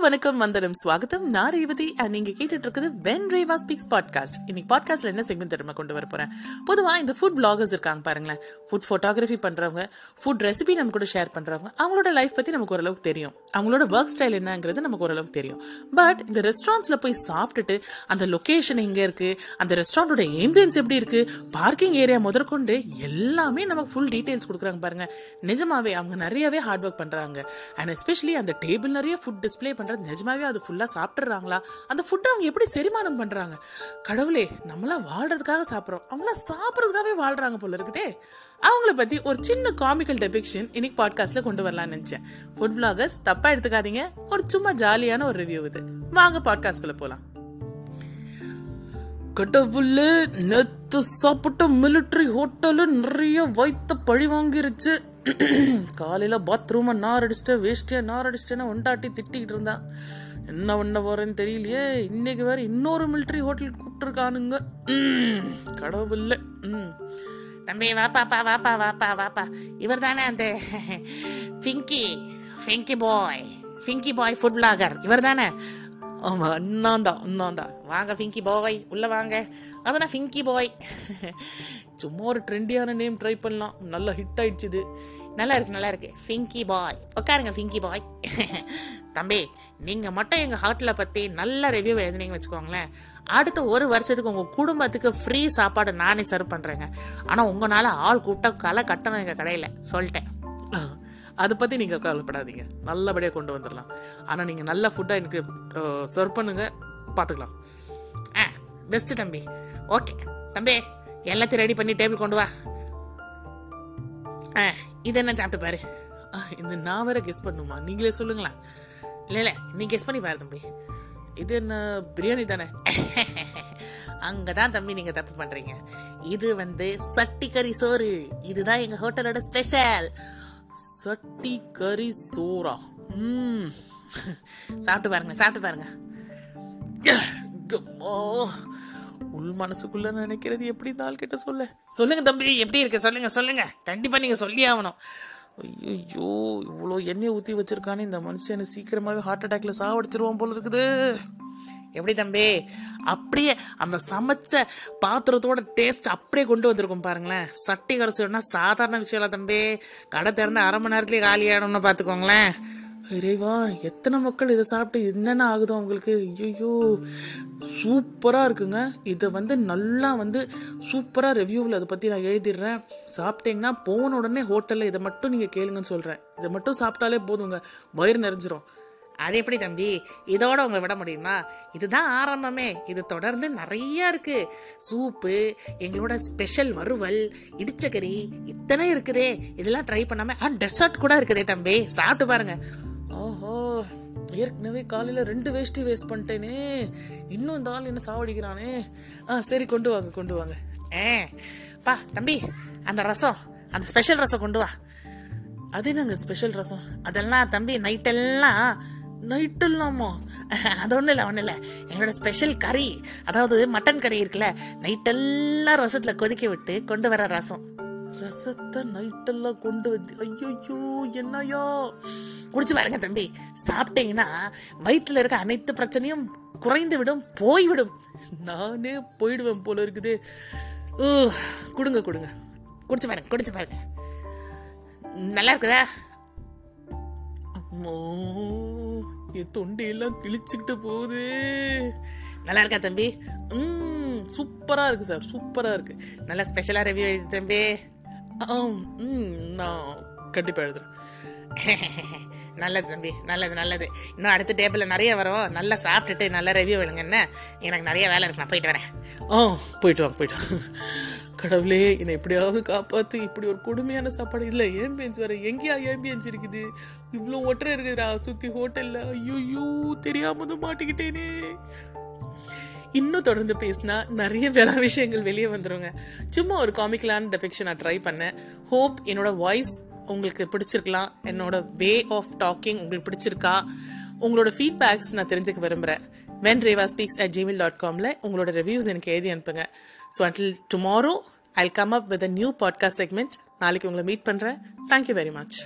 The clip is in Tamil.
வணக்கம் வந்தனம் ஸ்வாகத்தம் நான் ரேவதி அண்ட் நீங்க கேட்டுட்டு இருக்குது வென் ரேவா ஸ்பீக்ஸ் பாட்காஸ்ட் இன்னைக்கு பாட்காஸ்ட்ல என்ன செக்மெண்ட் தெரியுமா கொண்டு வர போறேன்? பொதுவா இந்த ஃபுட் பிளாகர்ஸ் இருக்காங்க பாருங்களேன். ஃபுட் ஃபோட்டோகிராஃபி பண்றவங்க ஃபுட் ரெசிபி நம்ம கூட ஷேர் பண்றவங்க அவங்களோட லைஃப் பத்தி நமக்கு ஓரளவுக்கு தெரியும். அவங்களோட ஒர்க் ஸ்டைல் என்னங்கிறது நமக்கு ஓரளவுக்கு தெரியும். பட் இந்த ரெஸ்டாரண்ட்ஸ்ல போய் சாப்பிட்டுட்டு அந்த லொகேஷன் எங்க இருக்கு அந்த ரெஸ்டாரண்டோட ஏம்பியன்ஸ் எப்படி இருக்கு பார்க்கிங் ஏரியா முதற்கொண்டு எல்லாமே நமக்கு ஃபுல் டீடைல்ஸ் கொடுக்குறாங்க பாருங்க. நிஜமாவே அவங்க நிறையவே ஹார்ட் ஒர்க் பண்றாங்க. அண்ட் எஸ்பெஷலி அந்த டேபிள் நிறைய ஃபுட் டிஸ்பிளே பண்றது நிஜமாவே அது ஃபுல்லா சாப்பிட்றாங்களா அந்த ஃபுட்டை அவங்க எப்படி செரிமானம் பண்றாங்க? கடவுளே நம்மளாம் வாழ்கிறதுக்காக சாப்பிட்றோம். அவங்களாம் சாப்பிட்றதுக்காகவே வாழ்றாங்க போல இருக்குதே. அவங்கள பத்தி ஒரு சின்ன காமிக்கல் டெபிக்ஷன் இன்னைக்கு பாட்காஸ்ட்ல கொண்டு வரலாம்னு நினைச்சேன். ஃபுட் விளாகர்ஸ் தப்பா எடுத்துக்காதீங்க. ஒரு சும்மா ஜாலியான ஒரு ரிவ்யூ இது. வாங்க பாட்காஸ்ட்குள்ளே போகலாம் கடவுளே நேத்து சாப்பிட்ட மிலிட்டரி ஹோட்டலு நிறைய வைத்த பழி வாங்கிருச்சு. காலையில் பாத்ரூமை நார் அடிச்சிட்டேன் வேஸ்டியா நார் அடிச்சிட்டேன்னு ஒண்டாட்டி திட்டிக்கிட்டு இருந்தான் என்ன பண்ண போறேன்னு தெரியலையே. இன்னைக்கு வேற இன்னொரு மிலிட்டரி ஹோட்டல் கூப்பிட்டுருக்கானுங்க. ம், ம். தம்பி வாப்பாப்பா வாப்பா வாப்பா வாப்பா இவர் தானே அந்த ஃபிங்கி ஃபிங்கி பாய் ஃபிங்கி பாய் ஃபுட் பிளாகர் இவர் தானே? ஆமா இன்னும் தான் வாங்க ஃபிங்கி பாய் உள்ளே வாங்க. அதனால் ஃபிங்கி பாய் சும்மா ஒரு ட்ரெண்டியான நேம் ட்ரை பண்ணலாம். நல்லா ஹிட் ஆயிடுச்சு இது. நல்லா இருக்கு நல்லா இருக்கு. ஃபிங்கி பாய் உட்காருங்க ஃபிங்கி பாய் தம்பி நீங்கள் மட்டும் எங்கள் ஹோட்டலை பற்றி நல்ல ரிவ்யூ எழுதுனீங்கன்னு வச்சுக்கோங்களேன். அடுத்த ஒரு வருஷத்துக்கு உங்கள் குடும்பத்துக்கு ஃப்ரீ சாப்பாடு நானே சர்வ் பண்ணுறேங்க ஆனால் உங்களால் ஆள் கூட்டம் களை கட்டணும் எங்கள் கடையில். சொல்லிட்டேன். அதை பற்றி நீங்கள் கவலைப்படாதீங்க. நல்லபடியாக கொண்டு வந்துடலாம் ஆனால் நீங்கள் நல்ல ஃபுட்டாக எனக்கு சர்வ் பண்ணுங்க. பார்த்துக்கலாம் ஆ பெஸ்ட்டு தம்பி. ஓகே தம்பி எல்லாத்தையும் ரெடி பண்ணி டேபிள் கொண்டு வா. ஆ இது என்ன சாப்பிட்டு பாரு. இந்த நான் வேற கெஸ் பண்ணுமா? நீங்களே சொல்லுங்களேன். இல்லை இல்லை நீ கெஸ் பண்ணி பாரு தம்பி. இது என்ன பிரியாணி தானே? அங்கே தான் தம்பி நீங்கள் தப்பு பண்ணுறீங்க இது வந்து சட்டி கறி சோறு. இதுதான் எங்கள் ஹோட்டலோட ஸ்பெஷல் சட்டி கறி சோறா. ம் சாப்பிட்டு பாருங்க சாப்பிட்டு பாருங்க. உள் மனசுக்குள்ள நினைக்கிறது எப்படி இந்த ஆள்கிட்ட சொல்ல? சொல்லுங்க தம்பி எப்படி இருக்கு? சொல்லுங்க சொல்லுங்க. கண்டிப்பா நீங்க சொல்லி ஆகணும். ஐயோ இவ்வளோ எண்ணெய் ஊற்றி வச்சிருக்கானே இந்த மனுஷன். எனக்கு ஹார்ட் அட்டாக்ல சாவடிச்சிருவான் போல இருக்குது. எப்படி தம்பி? அப்படியே அந்த சமைச்ச பாத்திரத்தோட டேஸ்ட் அப்படியே கொண்டு வந்திருக்கும் பாருங்களேன். சட்டி கரைசோன்னா சாதாரண விஷயம் இல்லை தம்பி. கடை திறந்து அரை மணி நேரத்துலயே காலி ஆகணும்னு பார்த்துக்கோங்களேன் இறைவா எத்தனை மக்கள் இதை சாப்பிட்டு என்னென்ன ஆகுதோ அவங்களுக்கு? ஐயோ சூப்பராக இருக்குங்க. இதை வந்து நல்லா வந்து சூப்பராக ரிவ்யூவில் அதை பற்றி நான் எழுதிடுறேன். சாப்பிட்டீங்கன்னா போன உடனே ஹோட்டலில் இதை மட்டும் நீங்கள் கேளுங்கன்னு சொல்கிறேன் இதை மட்டும் சாப்பிட்டாலே போதுங்க. வயிறு நிறைஞ்சிரும். அது எப்படி தம்பி? இதோட உங்களை விட முடியுமா? இதுதான் ஆரம்பமே. இது தொடர்ந்து நிறைய இருக்கு. சூப்பு எங்களோட ஸ்பெஷல் வறுவல் இடிச்சக்கறி இத்தனை இருக்குதே. இதெல்லாம் ட்ரை பண்ணாம ஆ டெசர்ட் கூட இருக்குதே தம்பி. சாப்பிட்டு பாருங்க. ஓஹோ ஏற்கனவே காலையில் ரெண்டு வேஷ்டி வேஸ்ட் பண்ணிட்டேனே. இன்னும் இந்த ஆள் என்ன சாவடிக்கிறானே. ஆ சரி கொண்டு வாங்க கொண்டு வாங்க. ஏ பா தம்பி அந்த ரசம் அந்த ஸ்பெஷல் ரசம் கொண்டு வா. அது என்னங்க ஸ்பெஷல் ரசம்? அதெல்லாம் தம்பி நைட்டெல்லாம் நைட்டு இல்லாமா? அது ஒன்றும் இல்லை ஒன்றும் இல்லை. எங்களோட ஸ்பெஷல் கறி அதாவது மட்டன் கறி இருக்குல்ல நைட்டெல்லாம் ரசத்தில் கொதிக்க விட்டு கொண்டு வர ரசம். ரசத்தை நைட்டெல்லாம் கொண்டு வந்து ஐயோ என்னையோ குடிச்சு பாருங்க தம்பி. சாப்பிட்டீங்கன்னா வயிற்றுல இருக்க அனைத்து பிரச்சனையும் குறைந்து விடும் போய்விடும் நானே போயிடுவேன் போல இருக்குது. கொடுங்க கொடுங்க. குடிச்சு பாருங்க குடிச்சு பாருங்க. நல்லா இருக்குதா? அம்மா, என் தொண்டையெல்லாம் கிழிச்சுக்கிட்டு போகுது. நல்லா இருக்கா தம்பி? ம் சூப்பராக இருக்கு சார் சூப்பராக இருக்கு. நல்லா ஸ்பெஷலாக ரிவ்யூ எழுதி தம்பி. ம் நான் கண்டிப்பாக எழுதுறேன். நல்லது தம்பி நல்லது நல்லது. இன்னும் அடுத்த டேபிளில் நிறைய வரும். நல்லா சாப்பிட்டுட்டு நல்லா ரிவ்யூ எழுங்க என்ன? எனக்கு நிறைய வேலை இருக்கு நான் போயிட்டு வரேன். ஆ போயிட்டு வாங்க போயிட்டு வாங்க. கடவுளே என்னை எப்படியாவது காப்பாற்று இப்படி ஒரு கொடுமையான சாப்பாடு. இல்லை ஏம்பியன்ஸ் வேறு எங்கேயா ஏம்பியன்ஸ் இருக்குது? இவ்வளோ ஒற்றை இருக்குதுடா சுற்றி ஹோட்டலில் ஐயோயோ தெரியாமல் தான் மாட்டிக்கிட்டேனே. இன்னும் தொடர்ந்து பேசினா நிறைய வேற விஷயங்கள் வெளியே வந்துருங்க. சும்மா ஒரு காமிக்கலான டெஃபெக்ஷன் நான் ட்ரை பண்ணேன். ஹோப் என்னோட வாய்ஸ் உங்களுக்கு பிடிச்சிருக்கலாம். என்னோட வே ஆஃப் டாக்கிங் உங்களுக்கு பிடிச்சிருக்கா? உங்களோட ஃபீட்பேக்ஸ் நான் தெரிஞ்சுக்க விரும்புகிறேன் when Reva speaks at Gmail dot காமில் உங்களோட ரிவ்யூஸ் எனக்கு எழுதி அனுப்புங்க. So until tomorrow I come up with a new podcast segment நாளைக்கு உங்களை மீட் பண்ணுறேன் தேங்க்யூ வெரி மச்